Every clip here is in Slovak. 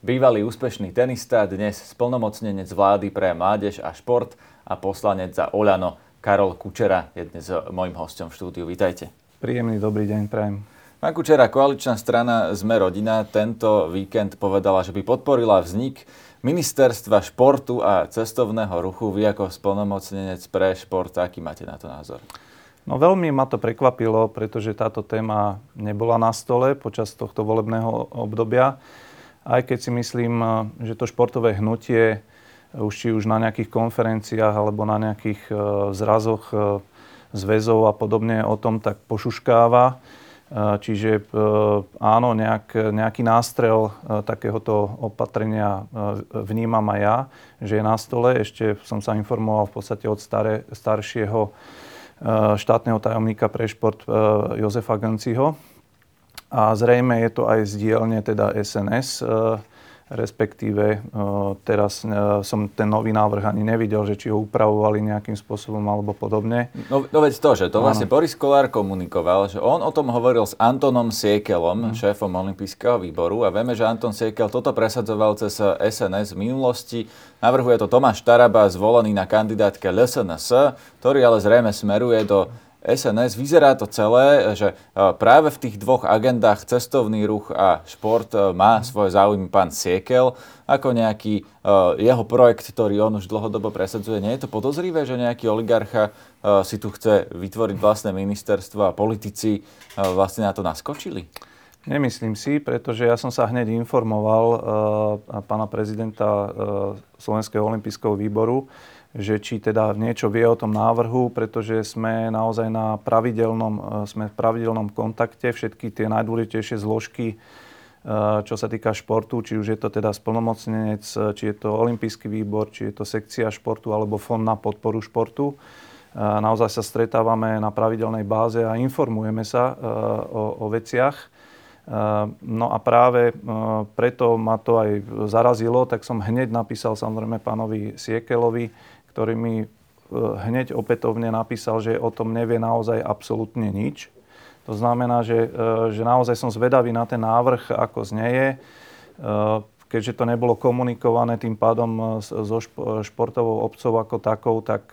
Bývalý úspešný tenista, dnes splnomocnenec vlády pre mládež a šport a poslanec za Oľano Karol Kučera je dnes môjim hostom v štúdiu. Vítajte. Príjemný dobrý deň, prajem. Pán Kučera, koaličná strana Sme rodina tento víkend povedala, že by podporila vznik ministerstva športu a cestovného ruchu. Vy ako splnomocnenec pre šport, aký máte na to názor? No veľmi ma to prekvapilo, pretože táto téma nebola na stole počas tohto volebného obdobia aj keď si myslím, eh, že to športové hnutie eh, už či už na nejakých konferenciách alebo na nejakých eh, zrazoch zväzov a podobne o tom tak pošuškáva. Čiže áno, nejak, nejaký nástrel takéhoto opatrenia vnímam aj ja, že je na stole. Ešte som sa informoval v podstate od staré, staršieho štátneho tajomníka pre šport Jozefa Genciho, a zrejme je to aj z dielne teda SNS, e, respektíve e, teraz e, som ten nový návrh ani nevidel, že či ho upravovali nejakým spôsobom alebo podobne. No, no veď to, že to vlastne Boris Kolár komunikoval, že on o tom hovoril s Antonom Siekelom, mm. šéfom Olympijského výboru a vieme, že Anton Siekel toto presadzoval cez SNS v minulosti. Navrhuje to Tomáš Taraba, zvolený na kandidátke LSNS, ktorý ale zrejme smeruje do SNS. Vyzerá to celé, že e, práve v tých dvoch agendách cestovný ruch a šport e, má svoje záujmy pán Siekel ako nejaký e, jeho projekt, ktorý on už dlhodobo presadzuje. Nie je to podozrivé, že nejaký oligarcha si tu chce vytvoriť vlastné ministerstvo a politici vlastne na to naskočili? Nemyslím si, pretože ja som sa hneď informoval uh, pána prezidenta uh, Slovenského olympijského výboru, že či teda niečo vie o tom návrhu, pretože sme naozaj na pravidelnom, e, sme v pravidelnom kontakte. Všetky tie najdôležitejšie zložky, e, čo sa týka športu, či už je to teda splnomocnenec, e, či je to olimpijský výbor, či je to sekcia športu alebo fond na podporu športu. Naozaj sa stretávame na pravidelnej báze a informujeme sa o, o veciach. No a práve preto ma to aj zarazilo, tak som hneď napísal samozrejme pánovi Siekelovi, ktorý mi e, hneď opätovne napísal, že o tom nevie naozaj absolútne nič. To znamená, že, e, že naozaj som zvedavý na ten návrh, ako znieje. E, keďže to nebolo komunikované tým pádom so športovou obcov ako takou, tak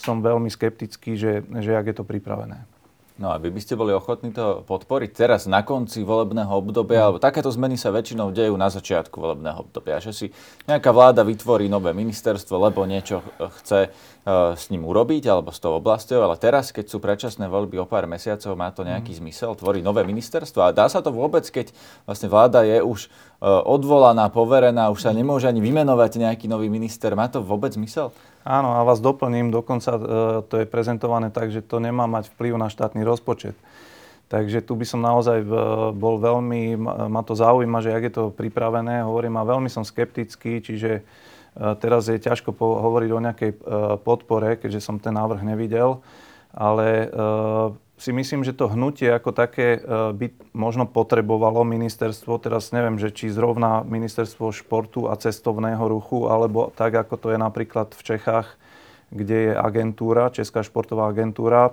som veľmi skeptický, že, že jak je to pripravené. No a vy by ste boli ochotní to podporiť teraz na konci volebného obdobia, alebo takéto zmeny sa väčšinou dejú na začiatku volebného obdobia, že si nejaká vláda vytvorí nové ministerstvo, lebo niečo chce uh, s ním urobiť, alebo s tou oblasťou, ale teraz, keď sú predčasné voľby o pár mesiacov, má to nejaký mm. zmysel, tvorí nové ministerstvo a dá sa to vôbec, keď vlastne vláda je už uh, odvolaná, poverená, už sa nemôže ani vymenovať nejaký nový minister, má to vôbec zmysel? Áno, a vás doplním, dokonca e, to je prezentované tak, že to nemá mať vplyv na štátny rozpočet. Takže tu by som naozaj e, bol veľmi, ma to zaujíma, že jak je to pripravené, hovorím, a veľmi som skeptický, čiže e, teraz je ťažko hovoriť o nejakej podpore, keďže som ten návrh nevidel, ale si myslím, že to hnutie ako také e, by možno potrebovalo ministerstvo, teraz neviem, že či zrovna ministerstvo športu a cestovného ruchu, alebo tak, ako to je napríklad v Čechách, kde je agentúra, Česká športová agentúra e,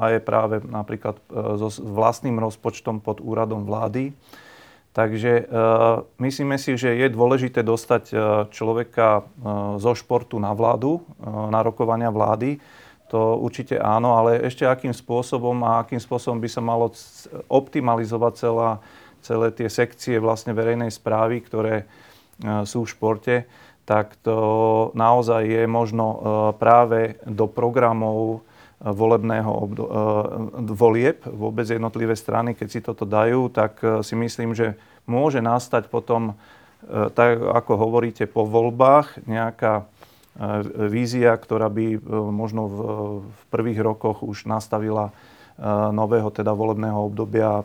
a je práve napríklad e, so vlastným rozpočtom pod úradom vlády. Takže myslíme si, že je dôležité dostať človeka zo športu na vládu, na rokovania vlády, to určite áno, ale ešte akým spôsobom a akým spôsobom by sa malo optimalizovať celá, celé tie sekcie vlastne verejnej správy, ktoré e, sú v športe, tak to naozaj je možno e, práve do programov e, volebného obdo- volieb, vôbec jednotlivé strany, keď si toto dajú, tak si myslím, že môže nastať potom, tak ako hovoríte, po voľbách nejaká vízia, ktorá by e, možno v, prvých rokoch už nastavila e, nového teda volebného obdobia e,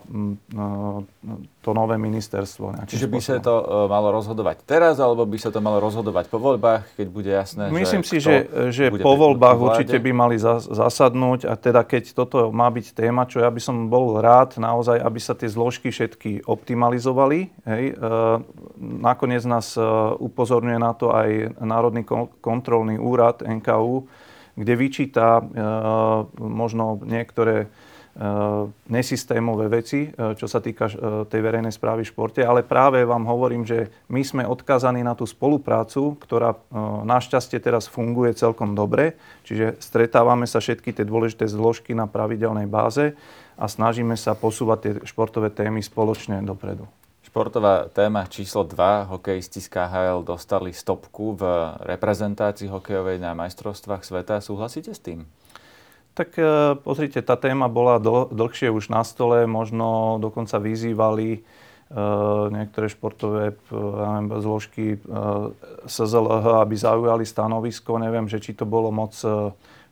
to nové ministerstvo. Čiže by sa to malo rozhodovať teraz, alebo by sa to malo rozhodovať po voľbách, keď bude jasné, Myslím že si, že, že po voľbách určite by mali zasadnúť a teda keď toto má byť téma, čo ja by som bol rád naozaj, aby sa tie zložky všetky optimalizovali. Hej. Nakoniec nás upozorňuje na to aj Národný kontrolný úrad NKU, kde vyčíta možno niektoré nesystémové veci, čo sa týka tej verejnej správy v športe, ale práve vám hovorím, že my sme odkázaní na tú spoluprácu, ktorá našťastie teraz funguje celkom dobre, čiže stretávame sa všetky tie dôležité zložky na pravidelnej báze a snažíme sa posúvať tie športové témy spoločne dopredu. Športová téma číslo 2. Hokejisti z KHL dostali stopku v reprezentácii hokejovej na majstrovstvách sveta. Súhlasíte s tým? Tak e, pozrite, tá téma bola dl- dlhšie už na stole, možno dokonca vyzývali uh, niektoré športové neviem, zložky uh, SZLH, aby zaujali stanovisko. Neviem, že či to bolo moc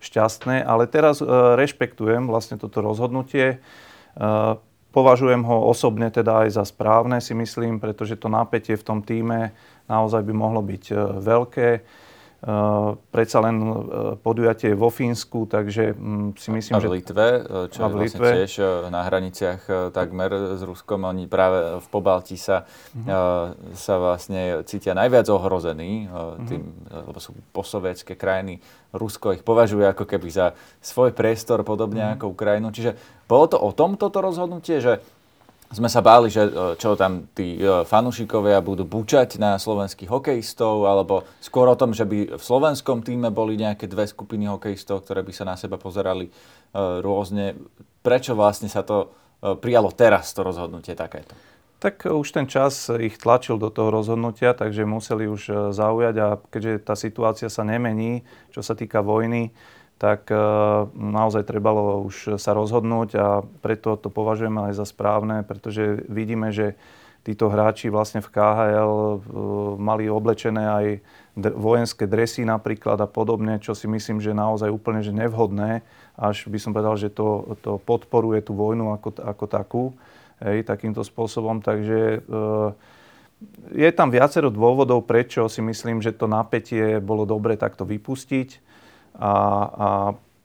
šťastné, ale teraz rešpektujem vlastne toto rozhodnutie. Považujem ho osobne teda aj za správne, si myslím, pretože to napätie v tom týme naozaj by mohlo byť e, veľké. Uh, predsa len uh, podujatie vo Fínsku, takže um, si myslím, a v Litve, čo a v je vlastne tiež na hraniciach takmer s Ruskom, oni práve v Pobalti sa, uh-huh. sa vlastne cítia najviac ohrození uh, tým, uh-huh. lebo sú posovietské krajiny. Rusko ich považuje ako keby za svoj priestor, podobne uh-huh. ako Ukrajinu. Čiže bolo to o tom toto rozhodnutie, že sme sa báli, že e, čo tam tí e, fanúšikovia budú bučať na slovenských hokejistov, alebo skôr o tom, že by v slovenskom týme boli nejaké dve skupiny hokejistov, ktoré by sa na seba pozerali e, rôzne. Prečo vlastne sa to prijalo teraz, to rozhodnutie takéto? Tak už ten čas ich tlačil do toho rozhodnutia, takže museli už zaujať a keďže tá situácia sa nemení, čo sa týka vojny, tak e, naozaj trebalo už sa rozhodnúť a preto to považujeme aj za správne, pretože vidíme, že títo hráči vlastne v KHL e, mali oblečené aj vojenské dresy napríklad a podobne, čo si myslím, že naozaj úplne že nevhodné, až by som povedal, že to, to podporuje tú vojnu ako, ako takú, hej, takýmto spôsobom. Takže e, je tam viacero dôvodov, prečo si myslím, že to napätie bolo dobre takto vypustiť a, a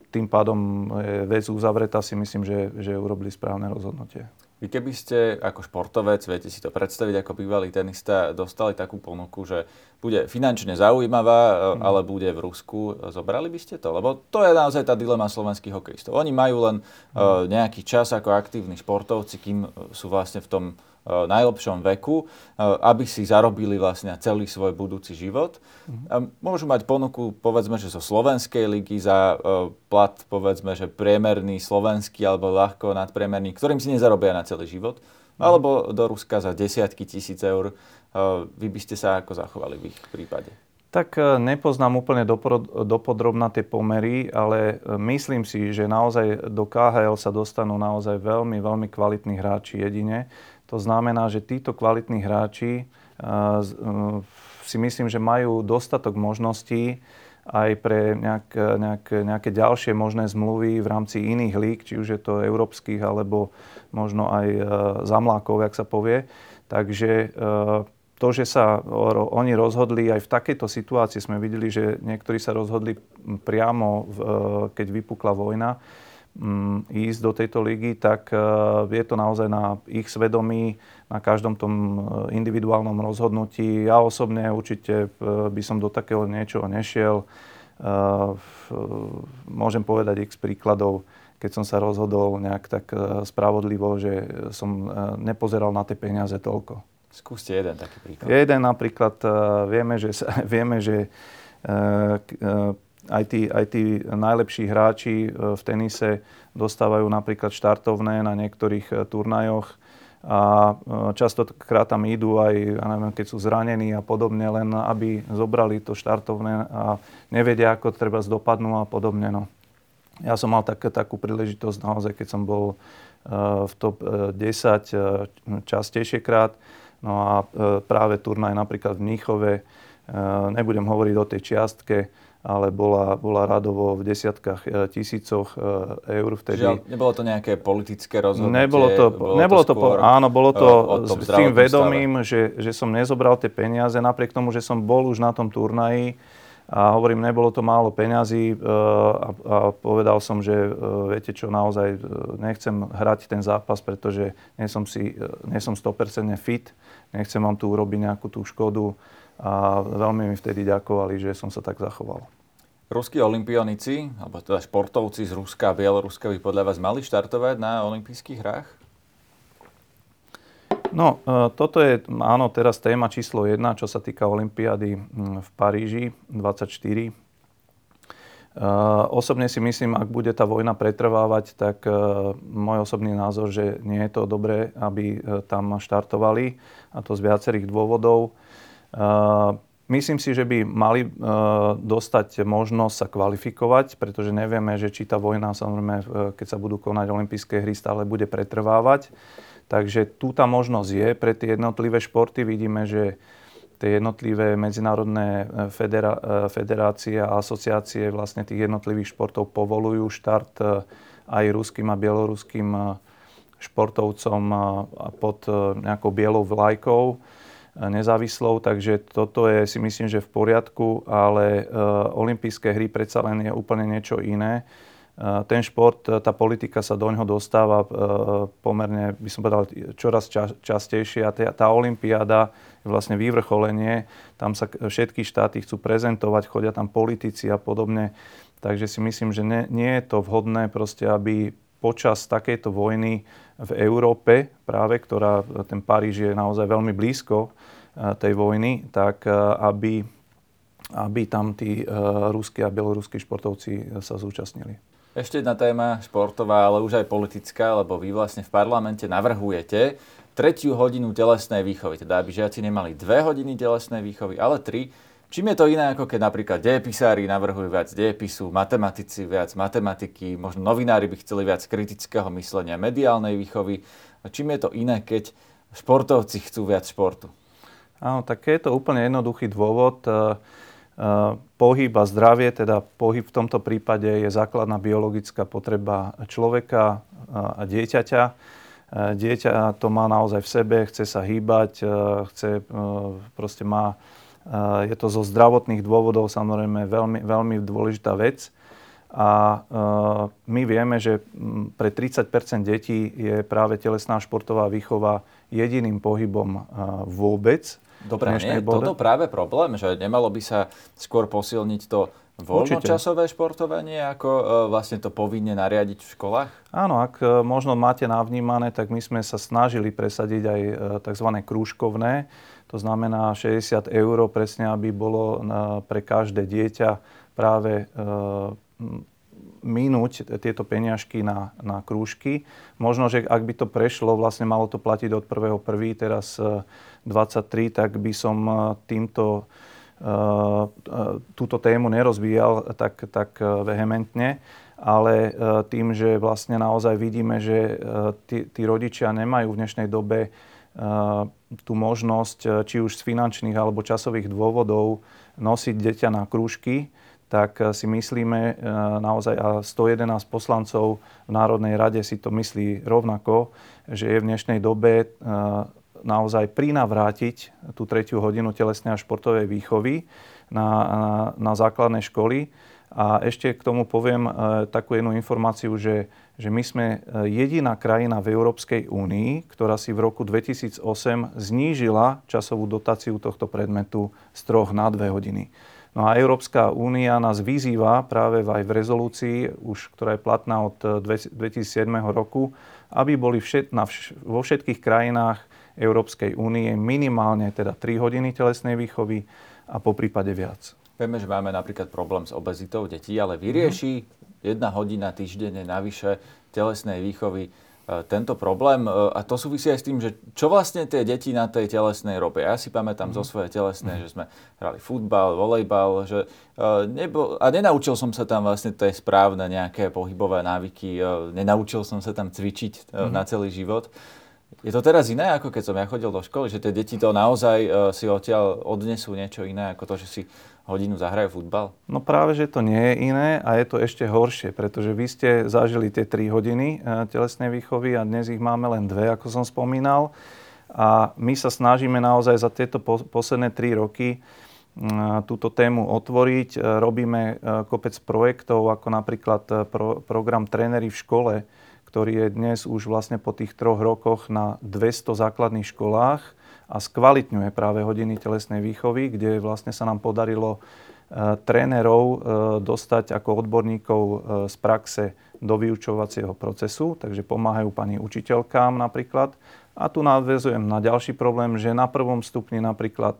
tým pádom je vec uzavretá, si myslím, že, že urobili správne rozhodnutie. Vy keby ste ako športovec, viete si to predstaviť ako bývalý tenista, dostali takú ponuku, že bude finančne zaujímavá, mm. ale bude v Rusku, zobrali by ste to? Lebo to je naozaj tá dilema slovenských hokejistov. Oni majú len mm. uh, nejaký čas ako aktívni športovci, kým sú vlastne v tom najlepšom veku, eh, aby si zarobili vlastne celý svoj budúci život. Mm-hmm. Môžu mať ponuku, povedzme, že zo slovenskej ligy za eh, plat, povedzme, že priemerný slovenský alebo ľahko nadpriemerný, ktorým si nezarobia na celý život. Mm-hmm. Alebo do Ruska za desiatky tisíc eur. Vy by ste sa ako zachovali v ich prípade? Tak nepoznám úplne dopodrobná tie pomery, ale myslím si, že naozaj do KHL sa dostanú naozaj veľmi, veľmi kvalitní hráči jedine. To znamená, že títo kvalitní hráči eh, eh, si myslím, že majú dostatok možností aj pre nejak, nejak, nejaké ďalšie možné zmluvy v rámci iných líg, či už je to európskych, alebo možno aj zamlákov, jak sa povie. Takže to, že sa oni rozhodli aj v takejto situácii, sme videli, že niektorí sa rozhodli priamo, keď vypukla vojna, ísť do tejto ligy, tak e, je to naozaj na ich svedomí, na každom tom e, individuálnom rozhodnutí. Ja osobne určite e, by som do takého niečoho nešiel. Môžem povedať x príkladov, keď som sa rozhodol nejak tak spravodlivo, že som nepozeral na tie peniaze toľko. Skúste jeden taký príklad. Jeden napríklad, vieme, že, vieme, že aj tí, aj tí najlepší hráči e, v tenise dostávajú napríklad štartovné na niektorých e, turnajoch a e, častokrát tam idú aj, ja neviem, keď sú zranení a podobne, len aby zobrali to štartovné a nevedia, ako treba dopadnú a podobne. No. Ja som mal tak, takú príležitosť naozaj, keď som bol v top 10 častejšie krát. No a práve turnaj napríklad v Mníchove, nebudem hovoriť o tej čiastke, ale bola, bola radovo v desiatkách e, tisícoch e, eur vtedy. Žiaľ, nebolo to nejaké politické rozhodnutie? Nebolo to, bolo nebolo to, to áno, bolo to s tým vedomím, že, že som nezobral tie peniaze, napriek tomu, že som bol už na tom turnaji a hovorím, nebolo to málo peňazí e, a, a povedal som, že viete čo, naozaj nechcem hrať ten zápas, pretože nie som, si, nie som 100% fit, nechcem vám tu urobiť nejakú tú škodu a veľmi mi vtedy ďakovali, že som sa tak zachoval. Ruskí olimpionici, alebo teda športovci z Ruska a Bieloruska by podľa vás mali štartovať na olympijských hrách? No, e, toto je, áno, teraz téma číslo jedna, čo sa týka Olympiády v Paríži 24. Uh, osobne si myslím, ak bude tá vojna pretrvávať, tak uh, môj osobný názor, že nie je to dobré, aby tam štartovali, a to z viacerých dôvodov. Myslím si, že by mali dostať možnosť sa kvalifikovať, pretože nevieme, že či tá vojna, samozrejme, keď sa budú konať olympijské hry, stále bude pretrvávať. Takže tu tá možnosť je pre tie jednotlivé športy. Vidíme, že tie jednotlivé medzinárodné e, federácie a asociácie vlastne tých jednotlivých športov povolujú štart aj ruským a bieloruským športovcom pod nejakou bielou vlajkou nezávislou, takže toto je si myslím, že v poriadku, ale olympijské hry predsa len je úplne niečo iné ten šport, tá politika sa do ňoho dostáva e, pomerne, by som povedal, čoraz častejšie a tá olimpiáda je vlastne vyvrcholenie. Tam sa všetky štáty chcú prezentovať, chodia tam politici a podobne. Takže si myslím, že nie, nie je to vhodné proste, aby počas takejto vojny v Európe, práve ktorá, ten Paríž je naozaj veľmi blízko e, tej vojny, tak e, aby, aby tam tí ruskí a bieloruskí športovci sa zúčastnili. Ešte jedna téma športová, ale už aj politická, lebo vy vlastne v parlamente navrhujete tretiu hodinu telesnej výchovy, teda aby žiaci nemali dve hodiny telesnej výchovy, ale tri. Čím je to iné, ako keď napríklad dejepisári navrhujú viac dejepisu, matematici viac matematiky, možno novinári by chceli viac kritického myslenia, mediálnej výchovy. A čím je to iné, keď športovci chcú viac športu? Áno, tak je to úplne jednoduchý dôvod. Pohyb a zdravie, teda pohyb v tomto prípade je základná biologická potreba človeka a dieťaťa. Dieťa to má naozaj v sebe, chce sa hýbať, chce, proste má, je to zo zdravotných dôvodov samozrejme veľmi, veľmi dôležitá vec. A my vieme, že pre 30% detí je práve telesná športová výchova jediným pohybom vôbec Dobre, nie je toto práve problém, že nemalo by sa skôr posilniť to voľnočasové Určite. športovanie, ako vlastne to povinne nariadiť v školách? Áno, ak možno máte navnímané, tak my sme sa snažili presadiť aj tzv. krúžkovné. To znamená 60 eur presne, aby bolo pre každé dieťa práve minúť tieto peňažky na, na krúžky. Možno, že ak by to prešlo, vlastne malo to platiť od 1.1. teraz 23, tak by som eh, týmto, túto tému nerozvíjal tak, tak vehementne, ale tým, že vlastne naozaj vidíme, že tí, tí rodičia nemajú v dnešnej dobe tú možnosť, či už z finančných alebo časových dôvodov, nosiť deťa na krúžky, tak si myslíme naozaj, a 111 poslancov v Národnej rade si to myslí rovnako, že je v dnešnej dobe naozaj prinavrátiť tú tretiu hodinu telesnej a športovej výchovy na, na, na základné školy. A ešte k tomu poviem e, takú jednu informáciu, že, že my sme e, jediná krajina v Európskej únii, ktorá si v roku 2008 znížila časovú dotáciu tohto predmetu z troch na dve hodiny. No a Európska únia nás vyzýva práve aj v rezolúcii, už, ktorá je platná od 2007 e, roku, aby boli všet, na vš, vo všetkých krajinách Európskej únie minimálne teda 3 hodiny telesnej výchovy a po prípade viac. Vieme, že máme napríklad problém s obezitou detí, ale vyrieši mm-hmm. jedna hodina týždenne navyše telesnej výchovy e, tento problém. E, a to súvisí aj s tým, že čo vlastne tie deti na tej telesnej robia. Ja si pamätám mm. zo svojej telesnej, mm. že sme hrali futbal, volejbal, že uh, nebo, a nenaučil som sa tam vlastne tie správne nejaké pohybové návyky, nenaučil som sa tam cvičiť mm. na celý život. Je to teraz iné, ako keď som ja chodil do školy, že tie deti to naozaj uh, si odtiaľ odnesú niečo iné, ako to, že si hodinu zahrajú futbal? No práve, že to nie je iné a je to ešte horšie, pretože vy ste zažili tie 3 hodiny uh, telesnej výchovy a dnes ich máme len dve, ako som spomínal. A my sa snažíme naozaj za tieto po, posledné 3 roky uh, túto tému otvoriť. Robíme kopec projektov, ako napríklad pro, program Trénery v škole, ktorý je dnes už vlastne po tých troch rokoch na 200 základných školách a skvalitňuje práve hodiny telesnej výchovy, kde vlastne sa nám podarilo e, trénerov e, dostať ako odborníkov e, z praxe do vyučovacieho procesu, takže pomáhajú pani učiteľkám napríklad. A tu nadvezujem na ďalší problém, že na prvom stupni napríklad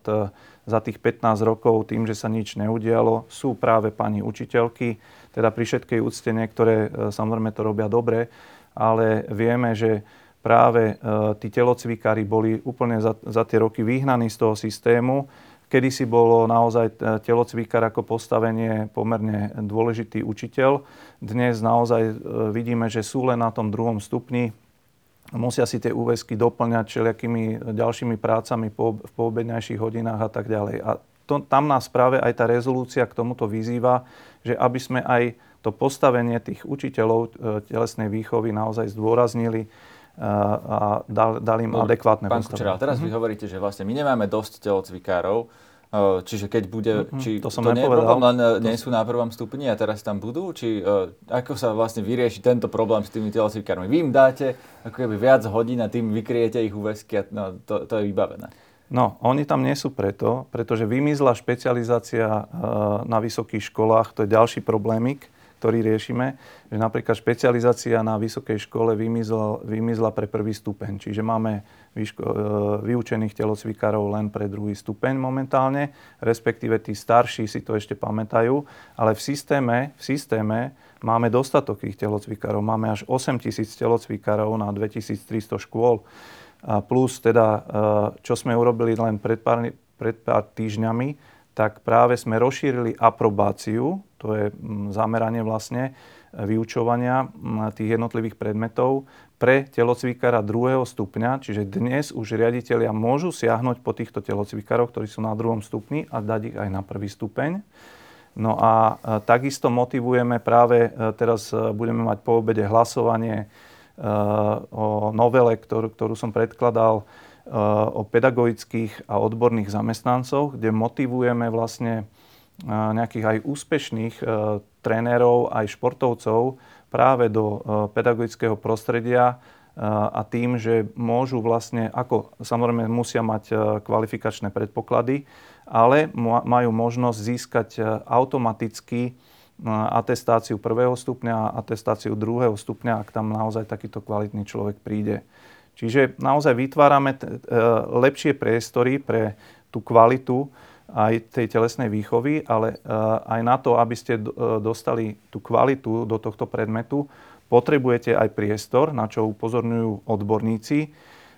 za tých 15 rokov, tým, že sa nič neudialo, sú práve pani učiteľky, teda pri všetkej úcte niektoré samozrejme to robia dobre, ale vieme, že práve e, tí telocvikári boli úplne za, za tie roky vyhnaní z toho systému. Kedy si bolo naozaj e, telocvikár ako postavenie pomerne dôležitý učiteľ. Dnes naozaj e, vidíme, že sú len na tom druhom stupni. Musia si tie úväzky doplňať všelijakými ďalšími prácami po, v poobednejších hodinách a tak ďalej. A to, tam nás práve aj tá rezolúcia k tomuto vyzýva, že aby sme aj to postavenie tých učiteľov telesnej výchovy naozaj zdôraznili, a dal, dal im adekvátne Pán Kučera, teraz mm-hmm. vy hovoríte, že vlastne my nemáme dosť telocvikárov, e, čiže keď bude, mm-hmm, či to, som to nie je problém, len e, nie sú na prvom stupni a teraz tam budú, či ako sa vlastne vyrieši tento problém s tými telocvikármi? Vy im dáte ako keby viac hodín a tým vykriete ich úvesky a no, to, to je vybavené. No, oni tam nie sú preto, pretože vymizla špecializácia na vysokých školách, to je ďalší problémik ktorý riešime, že napríklad špecializácia na vysokej škole vymizla, vymizla pre prvý stupeň. Čiže máme výško, e, vyučených telocvikárov len pre druhý stupeň momentálne, respektíve tí starší si to ešte pamätajú, ale v systéme, v systéme máme dostatok tých telocvikárov. Máme až 8 tisíc telocvikárov na 2300 škôl. A plus teda, e, čo sme urobili len pred pár, pred pár týždňami, tak práve sme rozšírili aprobáciu, to je mm, zameranie vlastne e, vyučovania tých jednotlivých predmetov pre telocvikára druhého stupňa, čiže dnes už riaditeľia môžu siahnuť po týchto telocvikároch, ktorí sú na druhom stupni a dať ich aj na prvý stupeň. No a e, takisto motivujeme práve, e, teraz budeme mať po obede hlasovanie o novele, ktorú, ktorú som predkladal o pedagogických a odborných zamestnancoch, kde motivujeme vlastne nejakých aj úspešných e, trénerov, aj športovcov práve do e, pedagogického prostredia e, a tým, že môžu vlastne, ako samozrejme musia mať kvalifikačné predpoklady, ale majú možnosť získať automaticky atestáciu prvého stupňa a atestáciu druhého stupňa, ak tam naozaj takýto kvalitný človek príde. Čiže naozaj vytvárame lepšie priestory pre tú kvalitu aj tej telesnej výchovy, ale e, aj na to, aby ste e, dostali tú kvalitu do tohto predmetu, potrebujete aj priestor, na čo upozorňujú odborníci,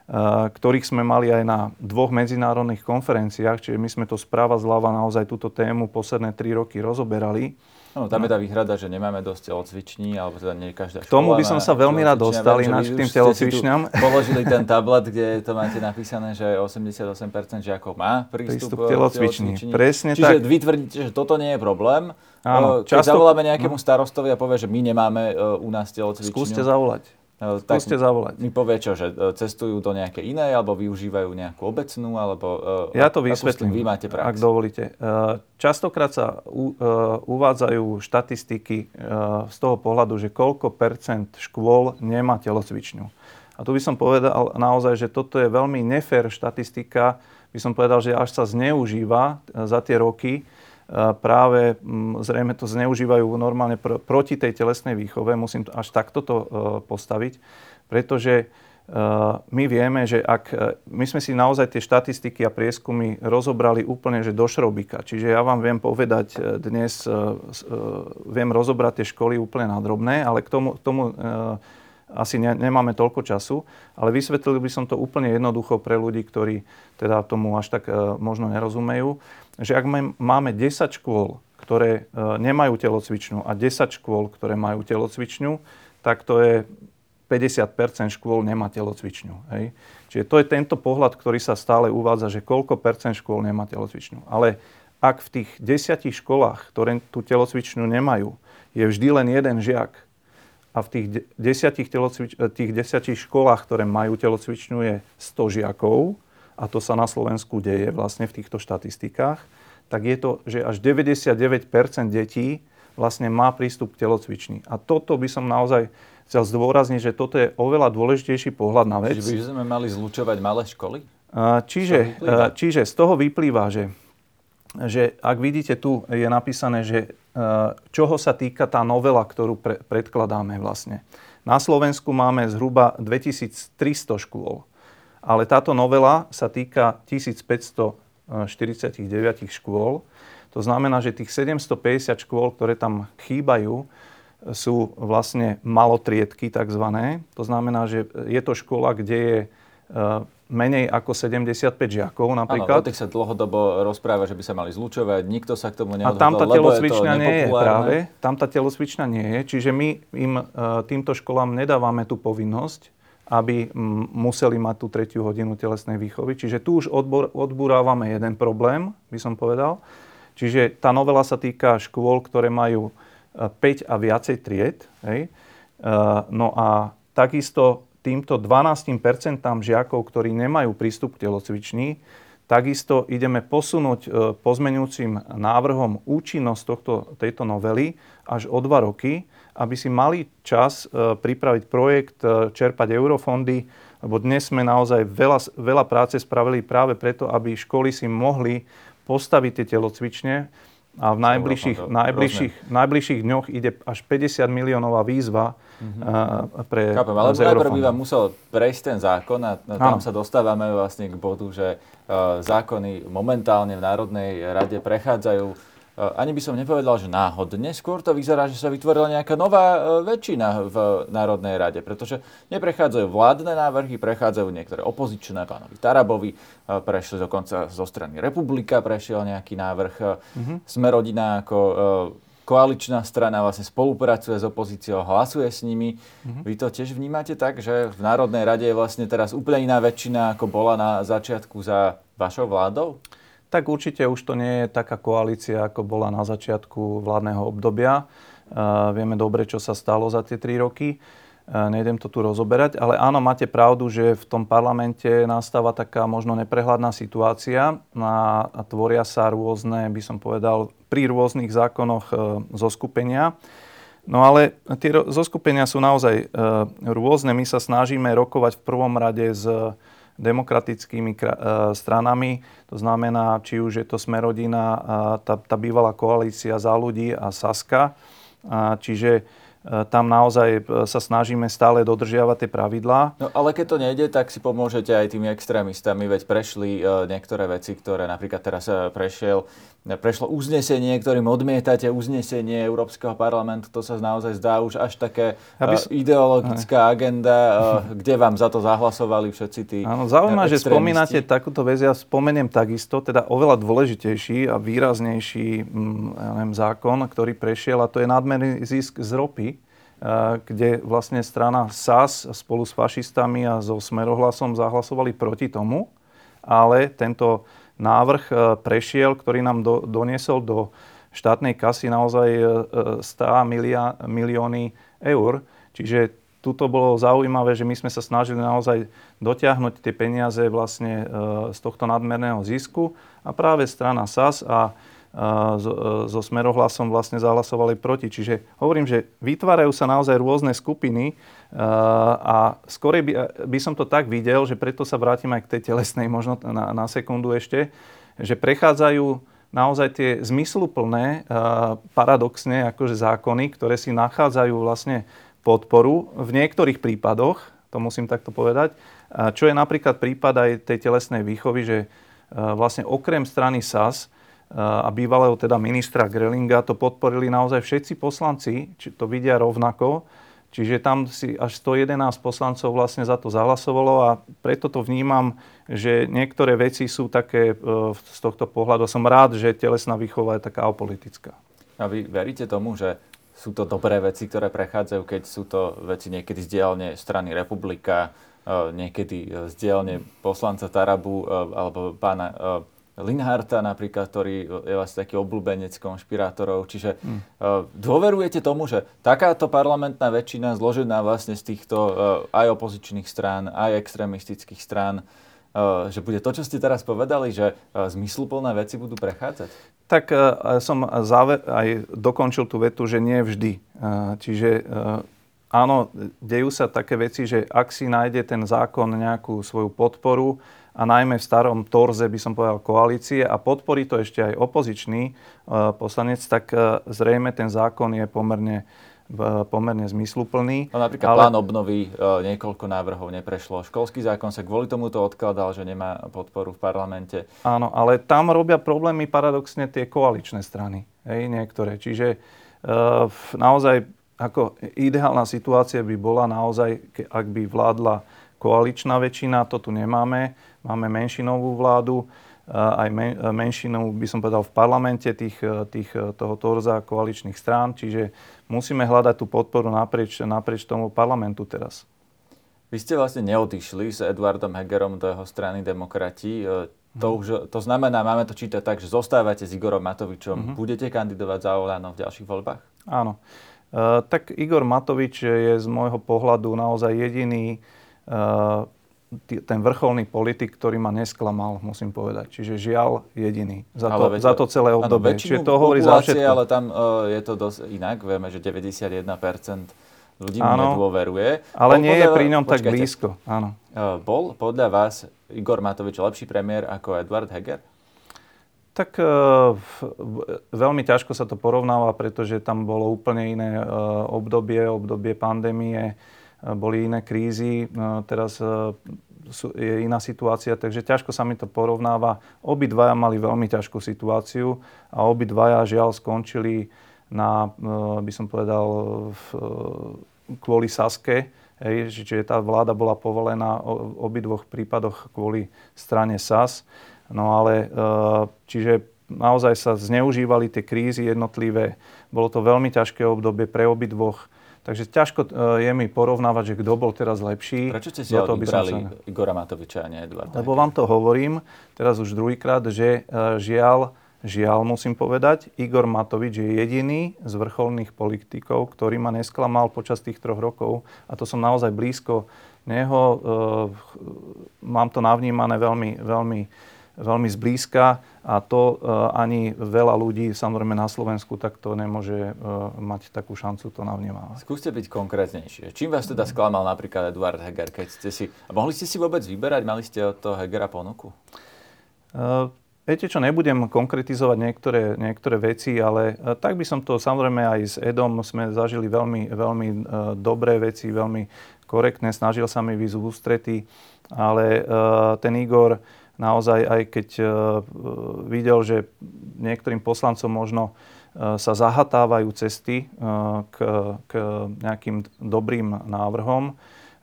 ktorých sme mali aj na dvoch medzinárodných konferenciách, čiže my sme to správa zľava naozaj túto tému posledné tri roky rozoberali. No, tam je tá výhrada, že nemáme dosť telocviční, alebo teda nie každá K tomu by som sa veľmi rád dostal ináč k tým telocvičňam. Položili ten tablet, kde to máte napísané, že 88% žiakov má prístup, prístup k telocvični. Presne Čiže tak. vy tvrdíte, že toto nie je problém. Áno, Keď často... zavoláme nejakému starostovi a povie, že my nemáme u nás telocvičňu. Skúste zavolať. No, tak Skúste zavolať. Mi povie čo, že e, cestujú do nejaké iné, alebo využívajú nejakú obecnú, alebo... E, ja to vysvetlím, vy máte prax. ak dovolíte. E, častokrát sa uvádzajú štatistiky z toho pohľadu, že koľko percent škôl nemá telocvičňu. A tu by som povedal naozaj, že toto je veľmi nefér štatistika. By som povedal, že až sa zneužíva za tie roky, práve zrejme to zneužívajú normálne pr- proti tej telesnej výchove. Musím až takto to e, postaviť, pretože e, my vieme, že ak e, my sme si naozaj tie štatistiky a prieskumy rozobrali úplne že do šrobika. Čiže ja vám viem povedať dnes, viem rozobrať tie školy úplne na drobné, ale k tomu, k tomu asi ne, nemáme toľko času, ale vysvetlil by som to úplne jednoducho pre ľudí, ktorí teda tomu až tak možno nerozumejú že ak máme 10 škôl, ktoré e, nemajú telocvičňu a 10 škôl, ktoré majú telocvičňu, tak to je 50% škôl nemá telocvičňu. Hej. Čiže to je tento pohľad, ktorý sa stále uvádza, že koľko percent škôl nemá telocvičňu. Ale ak v tých desiatich školách, ktoré tú telocvičňu nemajú, je vždy len jeden žiak a v tých desiatich, telocvič- e, tých desiatich školách, ktoré majú telocvičňu, je 100 žiakov, a to sa na Slovensku deje vlastne v týchto štatistikách, tak je to, že až 99% detí vlastne má prístup k telocvični. A toto by som naozaj chcel zdôrazniť, že toto je oveľa dôležitejší pohľad na vec. Čiže by sme mali zlučovať malé školy? Čiže, čiže z toho vyplýva, že, že ak vidíte tu je napísané, že čoho sa týka tá novela, ktorú pre, predkladáme vlastne. Na Slovensku máme zhruba 2300 škôl, ale táto novela sa týka 1549 škôl. To znamená, že tých 750 škôl, ktoré tam chýbajú, sú vlastne malotriedky takzvané. To znamená, že je to škola, kde je e, menej ako 75 žiakov napríklad. Áno, o tých sa dlhodobo rozpráva, že by sa mali zlučovať, nikto sa k tomu neodhodol, A tam tá telocvičňa nie je práve, tam tá telocvičňa nie je, čiže my im e, týmto školám nedávame tú povinnosť, aby museli mať tú tretiu hodinu telesnej výchovy. Čiže tu už odbor, odburávame jeden problém, by som povedal. Čiže tá novela sa týka škôl, ktoré majú 5 a viacej tried. Hej. E, no a takisto týmto 12% žiakov, ktorí nemajú prístup k telocvični, takisto ideme posunúť e, pozmenujúcim návrhom účinnosť tohto, tejto novely až o 2 roky, aby si mali čas e, pripraviť projekt, čerpať eurofondy, lebo dnes sme naozaj veľa, veľa práce spravili práve preto, aby školy si mohli postaviť tie telocvične, a v najbližších, najbližších, najbližších dňoch ide až 50 miliónová výzva mm-hmm. pre Chápem, ale najprv by vám musel prejsť ten zákon a tam sa dostávame vlastne k bodu, že uh, zákony momentálne v Národnej rade prechádzajú ani by som nepovedal, že náhodne. Skôr to vyzerá, že sa vytvorila nejaká nová väčšina v Národnej rade, pretože neprechádzajú vládne návrhy, prechádzajú niektoré opozičné, pánovi Tarabovi, prešli dokonca zo strany Republika, prešiel nejaký návrh. Mm-hmm. Sme rodina ako koaličná strana vlastne spolupracuje s opozíciou, hlasuje s nimi. Mm-hmm. Vy to tiež vnímate tak, že v Národnej rade je vlastne teraz úplne iná väčšina, ako bola na začiatku za vašou vládou? Tak určite už to nie je taká koalícia, ako bola na začiatku vládneho obdobia. Uh, vieme dobre, čo sa stalo za tie tri roky. Uh, nejdem to tu rozoberať, ale áno, máte pravdu, že v tom parlamente nastáva taká možno neprehľadná situácia a, tvoria sa rôzne, by som povedal, pri rôznych zákonoch uh, zoskupenia. No ale tie zoskupenia sú naozaj rôzne. My sa snažíme rokovať v prvom rade s demokratickými e, stranami. To znamená, či už je to Smerodina, tá, tá bývalá koalícia za ľudí a Saska. Čiže E, tam naozaj e, sa snažíme stále dodržiavať tie pravidlá. No ale keď to nejde, tak si pomôžete aj tými extrémistami, veď prešli e, niektoré veci, ktoré napríklad teraz prešiel, prešlo uznesenie, ktorým odmietate uznesenie Európskeho parlamentu, to sa naozaj zdá už až také Aby... ideologická agenda, kde vám za to zahlasovali všetci tí Áno, zaujímavé, že spomínate takúto vec, ja spomeniem takisto, teda oveľa dôležitejší a výraznejší mm, ja neviem, zákon, ktorý prešiel a to je nadmerný zisk z ropy, kde vlastne strana SAS spolu s fašistami a so Smerohlasom zahlasovali proti tomu, ale tento návrh e, prešiel, ktorý nám do, doniesol do štátnej kasy naozaj 100 e, milia, milióny eur. Čiže tuto bolo zaujímavé, že my sme sa snažili naozaj dotiahnuť tie peniaze vlastne e, z tohto nadmerného zisku a práve strana SAS a so smerohlasom vlastne zahlasovali proti. Čiže hovorím, že vytvárajú sa naozaj rôzne skupiny a skorej by, by som to tak videl, že preto sa vrátim aj k tej telesnej možno na, na sekundu ešte, že prechádzajú naozaj tie zmysluplné, paradoxne akože zákony, ktoré si nachádzajú vlastne podporu v niektorých prípadoch, to musím takto povedať, čo je napríklad prípad aj tej telesnej výchovy, že vlastne okrem strany SAS a bývalého teda ministra Grelinga to podporili naozaj všetci poslanci, či to vidia rovnako. Čiže tam si až 111 poslancov vlastne za to zahlasovalo a preto to vnímam, že niektoré veci sú také e, z tohto pohľadu. Som rád, že telesná výchova je taká apolitická. A vy veríte tomu, že sú to dobré veci, ktoré prechádzajú, keď sú to veci niekedy z dielne strany Republika, e, niekedy z dielne poslanca Tarabu alebo pána Linharta napríklad, ktorý je vlastne taký obľúbenec konšpirátorov. Čiže mm. dôverujete tomu, že takáto parlamentná väčšina zložená vlastne z týchto uh, aj opozičných strán, aj extrémistických strán, uh, že bude to, čo ste teraz povedali, že uh, zmysluplné veci budú prechádzať? Tak uh, som záver, aj dokončil tú vetu, že nie vždy. Uh, čiže uh, áno, dejú sa také veci, že ak si nájde ten zákon nejakú svoju podporu a najmä v starom torze, by som povedal, koalície a podporí to ešte aj opozičný uh, poslanec, tak uh, zrejme ten zákon je pomerne pomerne zmysluplný. No, napríklad ale... plán obnovy, niekoľko návrhov neprešlo. Školský zákon sa kvôli tomu to odkladal, že nemá podporu v parlamente. Áno, ale tam robia problémy paradoxne tie koaličné strany, hej, niektoré. Čiže naozaj ako ideálna situácia by bola naozaj, ak by vládla koaličná väčšina, to tu nemáme, máme menšinovú vládu, aj menšinu, by som povedal, v parlamente tých, tých, toho torza koaličných strán, čiže musíme hľadať tú podporu naprieč, naprieč tomu parlamentu teraz. Vy ste vlastne neodišli s Eduardom Hegerom do jeho strany demokrati. E, to, už, to znamená, máme to čítať tak, že zostávate s Igorom Matovičom. Mm-hmm. Budete kandidovať za Olano v ďalších voľbách? Áno. Uh, tak Igor Matovič je z môjho pohľadu naozaj jediný uh, ten vrcholný politik, ktorý ma nesklamal, musím povedať. Čiže žiaľ jediný za to, veď, za to celé obdobie. Áno, Čiže to hovorí za všetko. ale tam uh, je to dosť inak. Vieme, že 91% ľudí mu nedôveruje. Ale bol nie podľa, je pri ňom počkajte, tak blízko. Áno. Uh, bol podľa vás Igor Matovič lepší premiér ako Edward Heger? Tak uh, veľmi ťažko sa to porovnáva, pretože tam bolo úplne iné uh, obdobie, obdobie pandémie boli iné krízy, teraz e, je iná situácia, takže ťažko sa mi to porovnáva. Obidvaja mali veľmi ťažkú situáciu a obidvaja žiaľ skončili na, e, by som povedal, e, kvôli Saske, hej, čiže tá vláda bola povolená v obidvoch prípadoch kvôli strane SAS. No ale čiže naozaj sa zneužívali tie krízy jednotlivé. Bolo to veľmi ťažké obdobie pre obidvoch Takže ťažko e, je mi porovnávať, že kto bol teraz lepší. Prečo ste si ho vybrali. Igora Matoviča a nie Eduarda? Lebo vám to hovorím teraz už druhýkrát, že e, žiaľ, žiaľ musím povedať, Igor Matovič je jediný z vrcholných politikov, ktorý ma nesklamal počas tých troch rokov. A to som naozaj blízko neho. E, mám to navnímané veľmi, veľmi veľmi zblízka a to e, ani veľa ľudí, samozrejme na Slovensku, tak to nemôže e, mať takú šancu to navnímavať. Skúste byť konkrétnejšie. Čím vás teda sklamal napríklad Eduard Heger, keď ste si... A mohli ste si vôbec vyberať? Mali ste od toho Hegera ponuku? Uh, Viete čo, nebudem konkretizovať niektoré, niektoré veci, ale tak by som to samozrejme aj s Edom sme zažili veľmi, veľmi dobré veci, veľmi korektné, snažil sa mi výsť v ústrety, ale ten Igor naozaj aj keď e, videl, že niektorým poslancom možno e, sa zahatávajú cesty e, k, k nejakým dobrým návrhom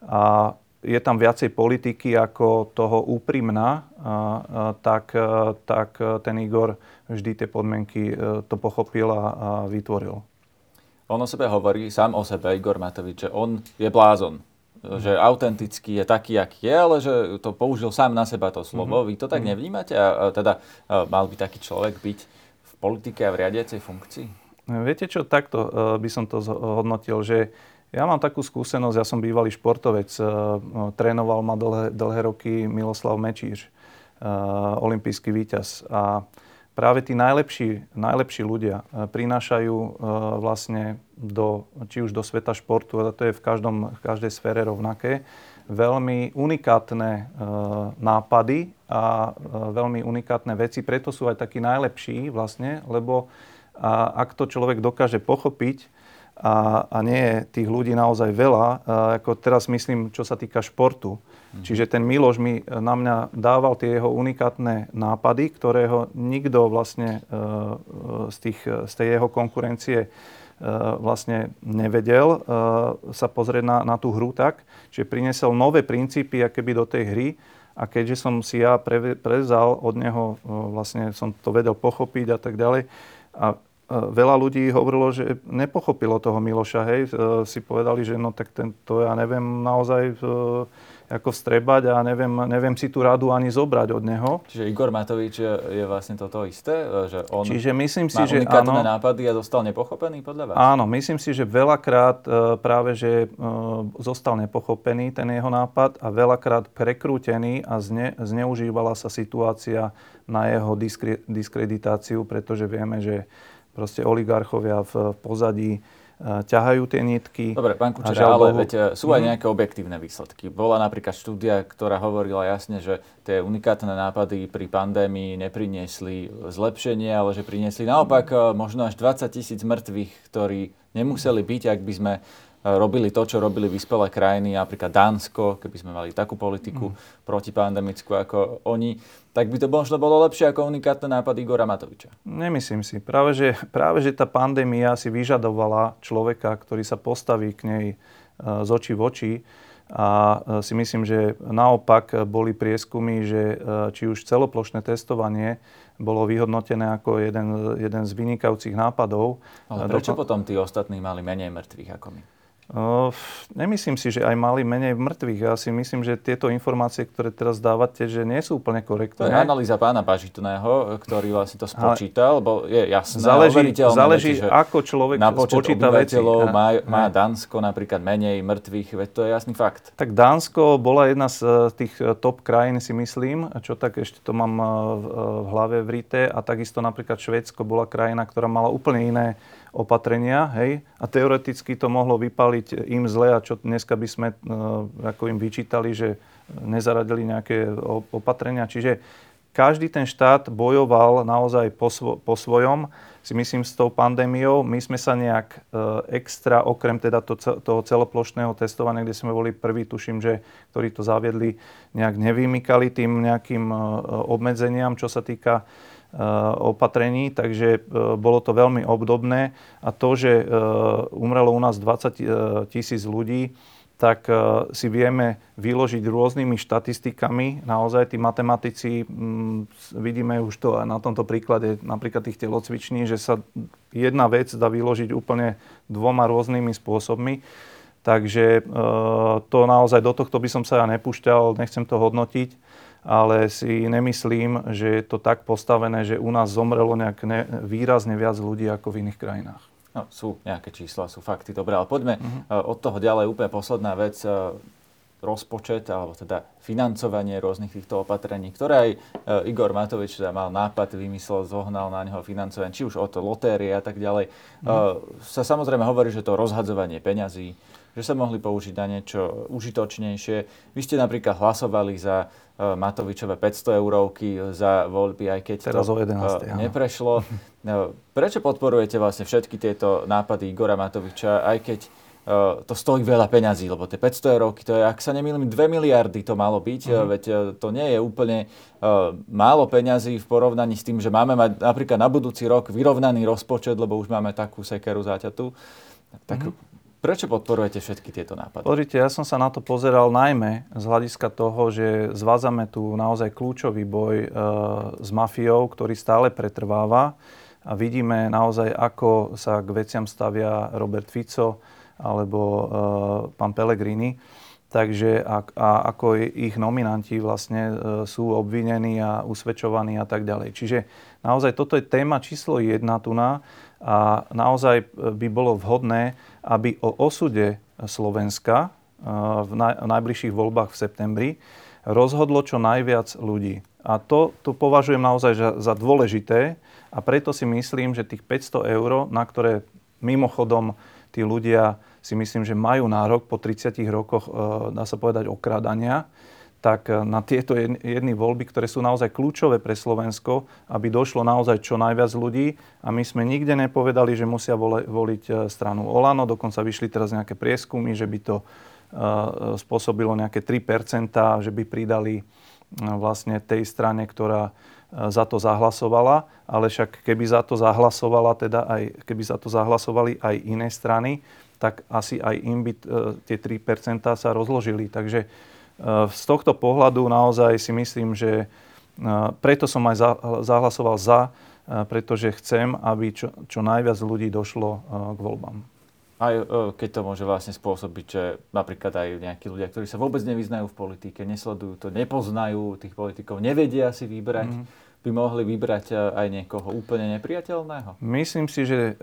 a je tam viacej politiky ako toho úprimná, tak, tak ten Igor vždy tie podmienky to pochopil a, vytvoril. On o sebe hovorí, sám o sebe, Igor Matovič, že on je blázon že autentický je taký, aký je, ale že to použil sám na seba to slovo. Mm-hmm. Vy to tak mm-hmm. nevnímate? A, a teda a mal by taký človek byť v politike a v riadiacej funkcii? Viete čo, takto uh, by som to hodnotil, že ja mám takú skúsenosť, ja som bývalý športovec, uh, trénoval ma dlhé, dlhé roky Miloslav Mečíř, uh, olimpijský víťaz. A práve tí najlepší, najlepší ľudia e, prinášajú e, vlastne do, či už do sveta športu, a to je v, každom, v každej sfére rovnaké, veľmi unikátne e, nápady a veľmi unikátne veci. Preto sú aj takí najlepší vlastne, lebo ak to človek dokáže pochopiť, a, a nie je tých ľudí naozaj veľa, ako teraz myslím, čo sa týka športu, Čiže ten Miloš mi na mňa dával tie jeho unikátne nápady, ktorého nikto vlastne e, z, tých, z tej jeho konkurencie e, vlastne nevedel e, sa pozrieť na, na tú hru tak. Čiže priniesol nové princípy akéby do tej hry a keďže som si ja prevzal od neho, vlastne som to vedel pochopiť a tak ďalej. A veľa ľudí hovorilo, že nepochopilo toho Miloša, hej, si povedali, že no tak ten, to ja neviem naozaj ako vstrebať a neviem, neviem si tú radu ani zobrať od neho. Čiže Igor Matovič je vlastne toto isté? Že on Čiže myslím si, má že áno, nápady a dostal nepochopený podľa vás? Áno, myslím si, že veľakrát e, práve, že e, zostal nepochopený ten jeho nápad a veľakrát prekrútený a zne, zneužívala sa situácia na jeho diskre, diskreditáciu, pretože vieme, že proste oligarchovia v pozadí ťahajú tie nitky. Dobre, pán Kučera, ale veď sú aj mhm. nejaké objektívne výsledky. Bola napríklad štúdia, ktorá hovorila jasne, že tie unikátne nápady pri pandémii nepriniesli zlepšenie, ale že priniesli naopak možno až 20 tisíc mŕtvych, ktorí nemuseli byť, ak by sme robili to, čo robili vyspelé krajiny, napríklad Dánsko, keby sme mali takú politiku mm. protipandemickú ako oni, tak by to možno bolo lepšie ako unikátne nápady Igora Matoviča. Nemyslím si. Práve že, práve, že tá pandémia si vyžadovala človeka, ktorý sa postaví k nej e, z očí v oči. A e, si myslím, že naopak boli prieskumy, že e, či už celoplošné testovanie bolo vyhodnotené ako jeden, jeden z vynikajúcich nápadov. Ale prečo Doko... potom tí ostatní mali menej mŕtvych ako my? Uh, nemyslím si, že aj mali menej mŕtvych. Ja si myslím, že tieto informácie, ktoré teraz dávate, že nie sú úplne korektné. To je analýza pána Bažitného, ktorý vlastne to spočítal, lebo je jasné, záleží, záleží veci, ako človek na počet spočíta veci. Má, má Dánsko napríklad menej mŕtvych, veď to je jasný fakt. Tak Dánsko bola jedna z eh, tých eh, top krajín, si myslím, čo tak ešte to mám v hlave vrité. A takisto napríklad Švédsko bola krajina, ktorá mala úplne iné opatrenia, hej, a teoreticky to mohlo vypaliť im zle a čo dneska by sme uh, ako im vyčítali, že nezaradili nejaké opatrenia. Čiže každý ten štát bojoval naozaj po, svo, po svojom, si myslím, s tou pandémiou. My sme sa nejak uh, extra, okrem teda to, toho celoplošného testovania, kde sme boli prvý, tuším, že ktorí to zaviedli, nejak nevymykali tým nejakým uh, obmedzeniam, čo sa týka opatrení, takže eh, bolo to veľmi obdobné. A to, že eh, umrelo u nás 20 tisíc ľudí, tak si vieme vyložiť rôznymi štatistikami. Naozaj tí matematici, mm, vidíme už to aj na tomto príklade napríklad tých telocviční, že sa jedna vec dá vyložiť úplne dvoma rôznymi spôsobmi. Takže to naozaj do tohto by som sa ja nepúšťal, nechcem to hodnotiť ale si nemyslím, že je to tak postavené, že u nás zomrelo nejak ne, výrazne viac ľudí ako v iných krajinách. No, sú nejaké čísla, sú fakty, dobre, ale poďme uh-huh. od toho ďalej. Úplne posledná vec, eh, rozpočet, alebo teda financovanie rôznych týchto opatrení, ktoré aj eh, Igor Matovič teda mal nápad, vymyslel, zohnal na neho financovanie, či už od lotérie a tak ďalej. Uh-huh. Sa samozrejme hovorí, že to rozhadzovanie peňazí, že sa mohli použiť na niečo užitočnejšie. Vy ste napríklad hlasovali za uh, Matovičové 500 eurovky za voľby, aj keď Teraz to 11, uh, neprešlo. No, prečo podporujete vlastne všetky tieto nápady Igora Matoviča, aj keď to stojí veľa peňazí, lebo tie 500 eurovky, to je, ak sa nemýlim, 2 miliardy to malo byť, uh-huh. veď to nie je úplne uh, málo peňazí v porovnaní s tým, že máme mať napríklad na budúci rok vyrovnaný rozpočet, lebo už máme takú sekeru záťatu. Tak uh-huh. Prečo podporujete všetky tieto nápady? Pozrite, ja som sa na to pozeral najmä z hľadiska toho, že zvádzame tu naozaj kľúčový boj e, s mafiou, ktorý stále pretrváva a vidíme naozaj, ako sa k veciam stavia Robert Fico alebo e, pán Pellegrini. Takže a, a ako ich nominanti vlastne e, sú obvinení a usvedčovaní a tak ďalej. Čiže naozaj toto je téma číslo jedna tu na a naozaj by bolo vhodné, aby o osude Slovenska eh, v najbližších voľbách v septembri rozhodlo čo najviac ľudí. A to, to považujem naozaj za, za dôležité a preto si myslím, že tých 500 eur, na ktoré mimochodom tí ľudia si myslím, že majú nárok po 30 rokoch, eh, dá sa povedať, okradania, tak eh, na tieto jedny voľby, ktoré sú naozaj kľúčové pre Slovensko, aby došlo naozaj čo najviac ľudí. A my sme nikde nepovedali, že musia voliť eh, stranu Olano, dokonca vyšli teraz nejaké prieskumy, že by to eh, spôsobilo nejaké 3%, že by pridali vlastne tej strane, ktorá za to zahlasovala, ale však keby za to zahlasovala, teda aj, keby za to zahlasovali aj iné strany, tak asi aj im by tie 3% sa rozložili. Takže z tohto pohľadu naozaj si myslím, že eh, preto som aj zahlasoval za, eh, pretože chcem, aby čo, čo najviac ľudí došlo k voľbám. Aj keď to môže vlastne spôsobiť, že napríklad aj nejakí ľudia, ktorí sa vôbec nevyznajú v politike, nesledujú to, nepoznajú tých politikov, nevedia si vybrať, mm. By mohli vybrať aj niekoho úplne nepriateľného? Myslím si, že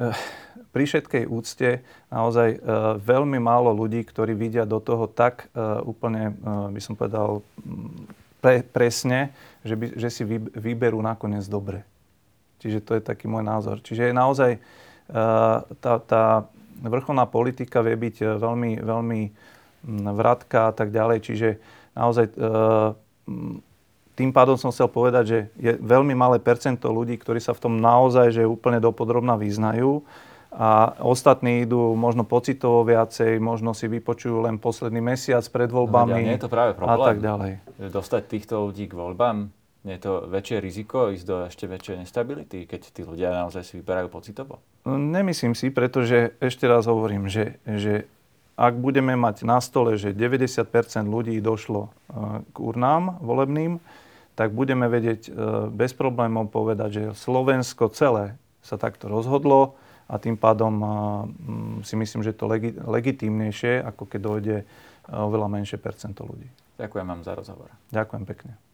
pri všetkej úcte naozaj e, veľmi málo ľudí, ktorí vidia do toho tak e, úplne, e, by som povedal, pre, presne, že, by, že si vyberú nakoniec dobre. Čiže to je taký môj názor. Čiže je naozaj tá, tá vrcholná politika vie byť veľmi, veľmi vratka a tak ďalej, čiže naozaj tým pádom som chcel povedať, že je veľmi malé percento ľudí, ktorí sa v tom naozaj že úplne dopodrobná vyznajú a ostatní idú možno pocitovo viacej, možno si vypočujú len posledný mesiac pred voľbami. No, nie je to práve problém. A tak ďalej. Dostať týchto ľudí k voľbám? Nie je to väčšie riziko ísť do ešte väčšej nestability, keď tí ľudia naozaj si vyberajú pocitovo? No, nemyslím si, pretože ešte raz hovorím, že, že ak budeme mať na stole, že 90% ľudí došlo e, k urnám volebným, tak budeme vedieť e, bez problémov povedať, že Slovensko celé sa takto rozhodlo a tým pádom mm, si myslím, že je to legi- legitímnejšie, ako keď dojde oveľa menšie percento ľudí. Ďakujem vám za rozhovor. Ďakujem pekne.